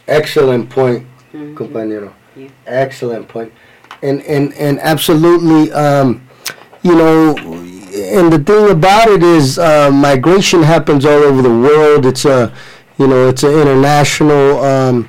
Excellent point, compañero. Excellent point. And and and absolutely, um, you know, and the thing about it is, uh, migration happens all over the world. It's a, you know, it's an international. Um,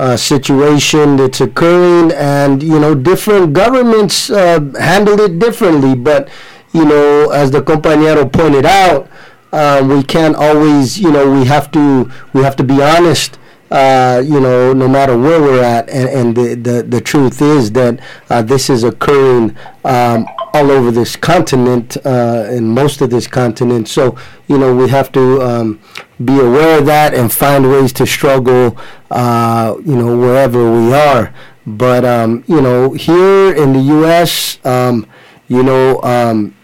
uh, situation that's occurring, and you know different governments uh, handle it differently. But you know, as the compañero pointed out, uh, we can't always, you know, we have to we have to be honest. Uh, you know, no matter where we're at, and, and the, the, the truth is that uh, this is occurring um, all over this continent, uh, in most of this continent. So, you know, we have to um, be aware of that and find ways to struggle, uh, you know, wherever we are. But, um, you know, here in the U.S., um, you know, um,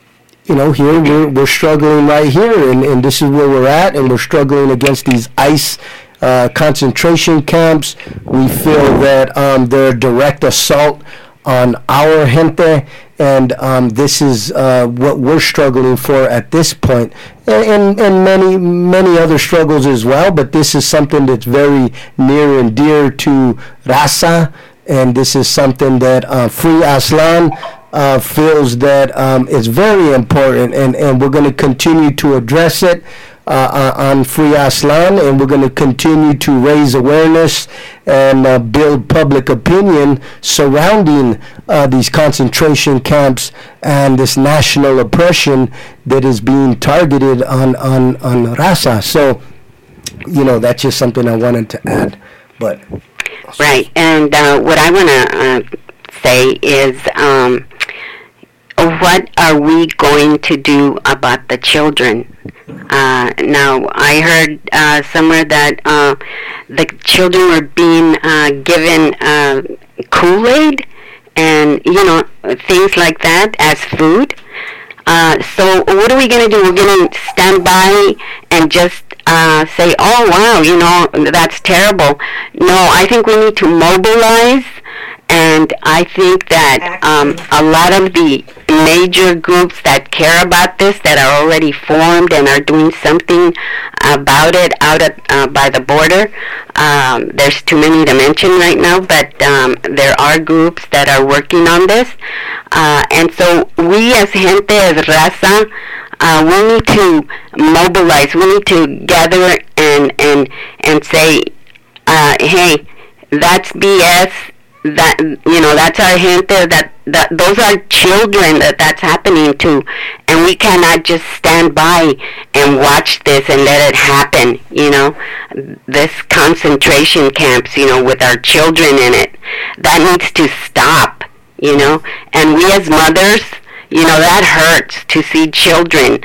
you know, here we're, we're struggling right here, and, and this is where we're at, and we're struggling against these ICE uh, concentration camps. We feel that um, they're direct assault on our gente, and um, this is uh, what we're struggling for at this point, and, and, many many other struggles as well. But this is something that's very near and dear to Raza, and this is something that uh, Free Aztlan uh, feels that um, very important, and, and we're going to continue to address it uh, uh, on Free Aztlan, and we're going to continue to raise awareness and uh, build public opinion surrounding uh, these concentration camps and this national oppression that is being targeted on, on, on Raza. So, you know, that's just something I wanted to add. But Right, and uh, what I want to uh, say is, um, what are we going to do about the children? Uh, now, I heard uh, somewhere that uh, the children were being uh, given uh, Kool Aid and you know things like that as food. Uh, so what are we going to do? We're going to stand by and just say, "Oh wow, you know that's terrible." No, I think we need to mobilize, and I think that um, a lot of the major groups that care about this, that are already formed and are doing something about it out uh, by the border. Um, there's too many to mention right now, but um, there are groups that are working on this, uh, and so we as gente as raza. Uh, we need to mobilize. We need to gather and and and say, uh, "Hey, that's BS. That you know, that's our gente. That that those are children that that's happening to, and we cannot just stand by and watch this and let it happen. You know, this concentration camps. You know, with our children in it, that needs to stop. You know, and we as mothers, you know, that hurts to see children.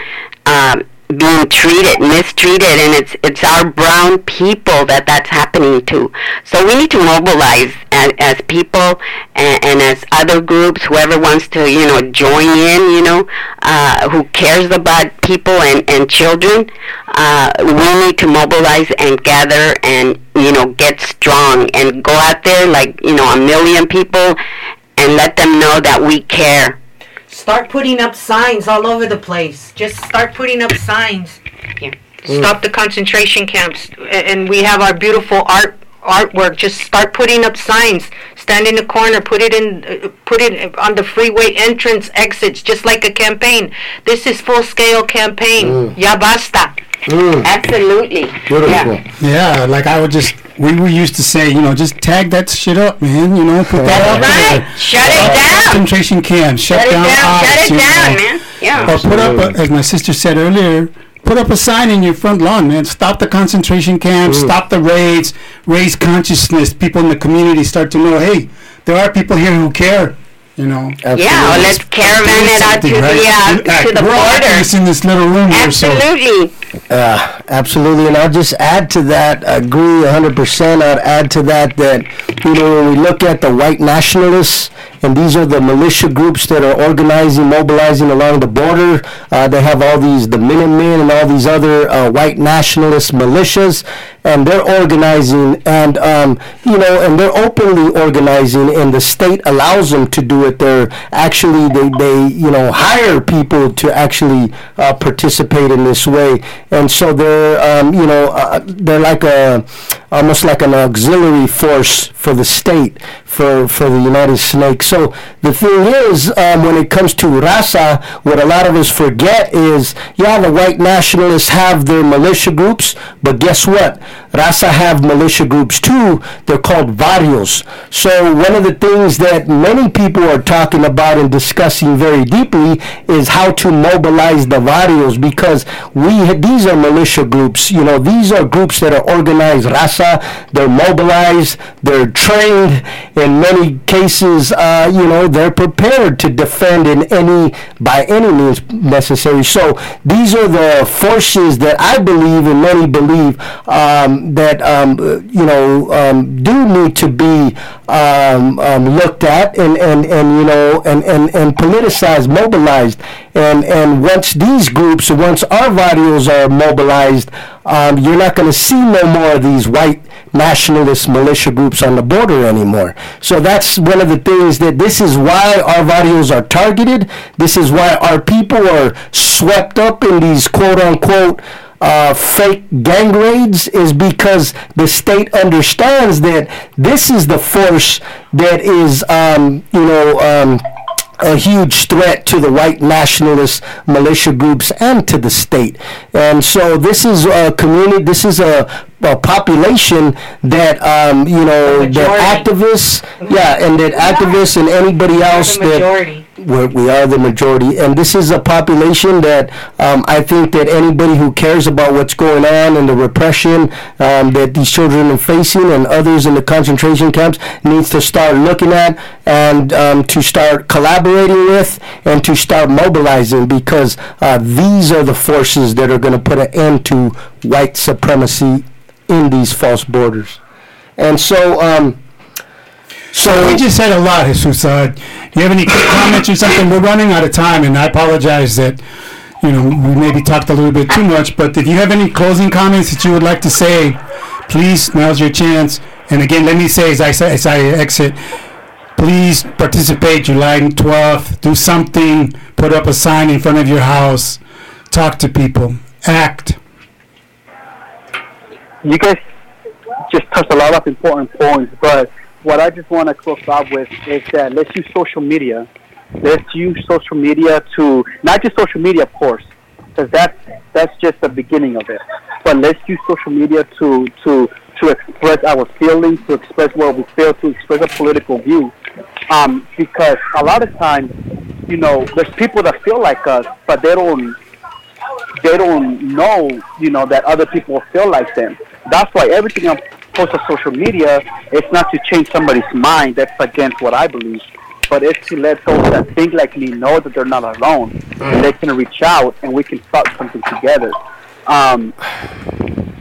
Um, being treated, mistreated, and it's it's our brown people that that's happening to. So we need to mobilize as, as people and, and as other groups, whoever wants to, you know, join in, you know, uh, who cares about people and, and children. Uh, we need to mobilize and gather and, you know, get strong and go out there like, you know, a million people and let them know that we care start putting up signs all over the place. Just start putting up signs. Stop the concentration camps, and we have our beautiful art artwork. Just start putting up signs. Stand in the corner. Put it in. Uh, put it on the freeway entrance exits, just like a campaign. This is full scale campaign. Ya basta. Mm, Absolutely. beautiful. Yeah. Yeah, like I would just, we, were used to say, you know, just tag that shit up, man. You know, put that up Right. there. Shut it down. Concentration camp, shut, Shut it down, down. ops, Shut it down, know. man. Yeah. Or put up, a, as my sister said earlier, put up a sign in your front lawn, man. Stop the concentration camps, Mm. stop the raids, raise consciousness. People in the community start to know, hey, there are people here who care. You know, Yeah, or let's caravan it out to Something, the uh, to the we're border. just in this little room here, so Absolutely. Uh, absolutely, and I'll just add to that. Agree 100%. I'd add to that that you know when we look at the white nationalists, and these are the militia groups that are organizing, mobilizing along the border. Uh, they have all these the Minutemen and all these other uh, white nationalist militias, and they're organizing, and um, you know, and they're openly organizing, and the state allows them to do it. They're actually they they you know hire people to actually uh, participate in this way, and so they're um, you know uh, they're like a almost like an auxiliary force for the state for for the United Snakes. So the thing is, um, when it comes to Raza, what a lot of us forget is, yeah, the white nationalists have their militia groups, but guess what? Raza have militia groups too. They're called barrios. So one of the things that many people are talking about and discussing very deeply is how to mobilize the barrios because we these are militia groups. You know, these are groups that are organized. Raza, they're mobilized, they're trained. In many cases, uh, you know, they're prepared to defend in any by any means necessary. So these are the forces that I believe and many believe um, that um, you know um, do need to be um, um, looked at and, and, and you know and, and, and politicized, mobilized. And and once these groups, once our barrios are mobilized, um, you're not going to see no more of these white nationalist militia groups on the border anymore. So that's one of the things that this is why our barrios are targeted. This is why our people are swept up in these quote unquote uh, fake gang raids is because the state understands that this is the force that is, um, you know, um, a huge threat to the white nationalist militia groups and to the state. And so this is a community, this is a, a population that, um, you know, The that activists, yeah, and that activists and anybody else that we're, we are the majority, and this is a population that um, I think that anybody who cares about what's going on and the repression um, that these children are facing and others in the concentration camps needs to start looking at and um, to start collaborating with and to start mobilizing because uh, these are the forces that are going to put an end to white supremacy in these false borders. And so, um, so we just said a lot, Jesus. Uh, do you have any comments or something? We're running out of time, and I apologize that you know we maybe talked a little bit too much. But if you have any closing comments that you would like to say, please now's your chance. And again, let me say as I as I exit, please participate July 12th. Do something. Put up a sign in front of your house. Talk to people. Act. You guys just touched a lot of important points, but what I just want to close out with is that let's use social media. Let's use social media to not just social media, of course, because that's that's just the beginning of it. But let's use social media to to to express our feelings, to express what we feel, to express a political view. Um, because a lot of times, you know, there's people that feel like us, but they don't they don't know, you know, that other people feel like them. That's why everything I post on social media, it's not to change somebody's mind. That's against what I believe. But it's to let those that think like me know that they're not alone. And they can reach out and we can start something together. Um,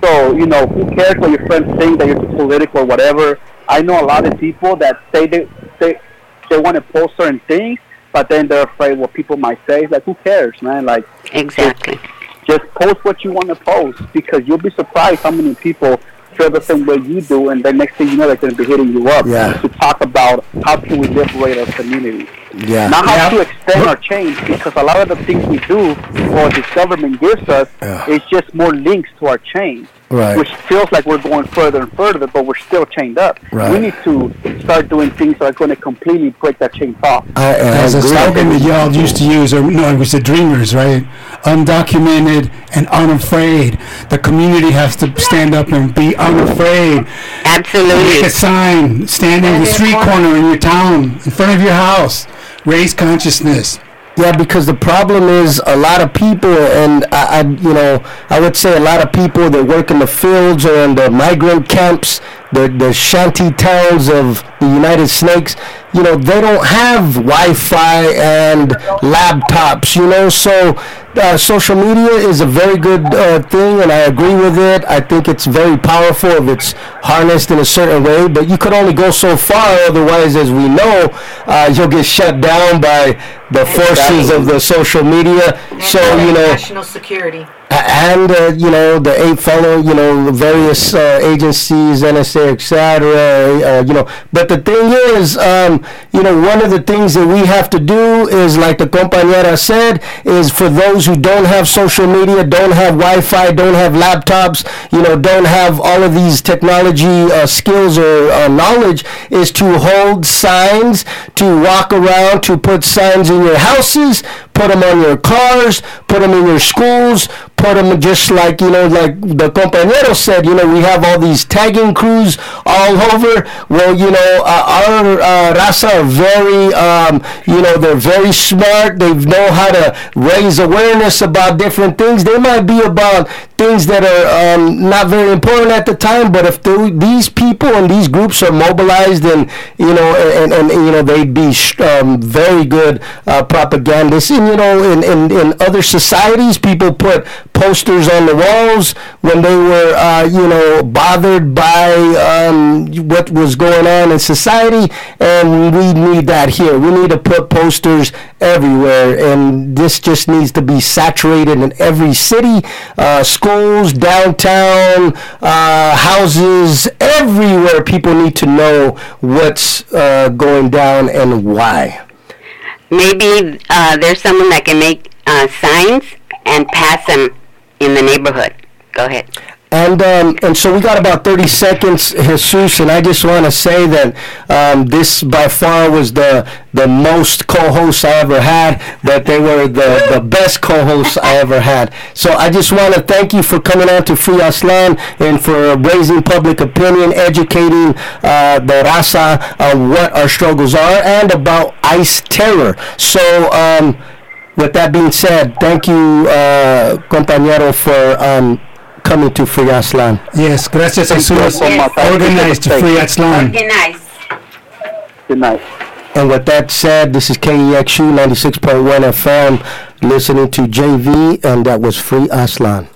so, you know, who cares what your friends think that you're too political or whatever. I know a lot of people that say they, they, they want to post certain things, but then they're afraid what people might say. Like, who cares, man? Like, Exactly. Just post what you want to post because you'll be surprised how many people feel the same way you do, and the next thing you know, they're going to be hitting you up Yeah. to talk about how can we liberate our community. Yeah. Not how Yeah. to extend our change because a lot of the things we do or this government gives us Yeah. is just more links to our chain. Right. Which feels like we're going further and further, but we're still chained up. Right. We need to start doing things that are going to completely break that chain off. I, I As a slogan that y'all used to use, or no, it was the Dreamers, right? Undocumented and unafraid. The community has to stand up and be unafraid. Absolutely. Make a sign, stand in the street corner in your town, in front of your house. Raise consciousness. Yeah, because the problem is a lot of people, and I, I, you know, I would say a lot of people that work in the fields or in the migrant camps, the the shanty towns of the United Snakes, you know, they don't have Wi-Fi and laptops, you know, so uh, social media is a very good uh, thing, and I agree with it. I think it's very powerful if it's harnessed in a certain way, but you could only go so far. Otherwise, as we know, uh, you'll get shut down by the forces of the social media. So you know, national security. and uh, you know the eight fellow, you know, various uh, agencies, NSA, etc. Uh, you know, but the thing is, um, you know, one of the things that we have to do is, like the compañera said, is for those who don't have social media, don't have Wi-Fi, don't have laptops, you know, don't have all of these technology uh, skills or uh, knowledge, is to hold signs, to walk around, to put signs in your houses, put them on your cars, put them in your schools, put them just like, you know, like the compañero said, you know, we have all these tagging crews all over. Well, you know, uh, our uh, raza are very, um, you know, they're very smart. They know how to raise awareness about different things. They might be about things that are um, not very important at the time, but if they, these people and these groups are mobilized and, you know, and, and, and you know, they'd be um, very good uh, propagandists. And, you know, in, in, in other societies, people put posters on the walls when they were, uh, you know, bothered by um, what was going on in society. And we need that here. We need to put posters everywhere. And this just needs to be saturated in every city, uh, schools, downtown, uh, houses, everywhere. People need to know what's uh, going down and why. Maybe uh, there's someone that can make uh, signs and pass them in the neighborhood. Go ahead. And um, and so we got about 30 seconds, Jesus, and I just want to say that um, this by far was the the most co-hosts I ever had, but they were the, the best co-hosts I ever had. So I just want to thank you for coming out to Free Aztlan and for raising public opinion, educating uh, the raza on what our struggles are and about ICE terror. So. Um, with that being said, thank you, uh, compañero, for um, coming to Free Aztlan. Yes, gracias Thank you Jesus. so much. Organized to free the Aztlan. Okay, nice. Good night. And with that said, this is KEXU 96.1 FM, listening to JV, and that was Free Aztlan.